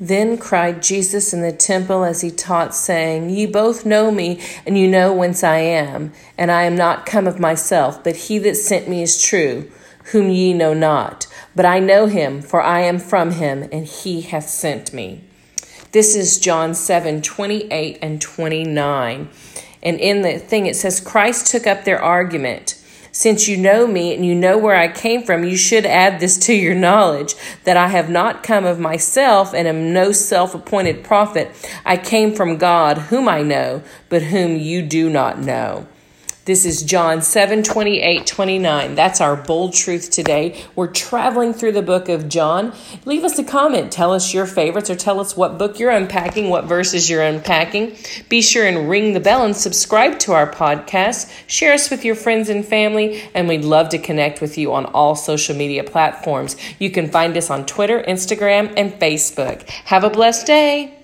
Then cried Jesus in the temple as he taught, saying, Ye both know me, and you know whence I am, and I am not come of myself, but he that sent me is true, whom ye know not. But I know him, for I am from him, and he hath sent me. This is John 7 28 and 29. And in the thing it says, Christ took up their argument. Since you know me and you know where I came from, you should add this to your knowledge that I have not come of myself and am no self appointed prophet. I came from God, whom I know, but whom you do not know. This is John 7 28 29. That's our bold truth today. We're traveling through the book of John. Leave us a comment. Tell us your favorites or tell us what book you're unpacking, what verses you're unpacking. Be sure and ring the bell and subscribe to our podcast. Share us with your friends and family, and we'd love to connect with you on all social media platforms. You can find us on Twitter, Instagram, and Facebook. Have a blessed day.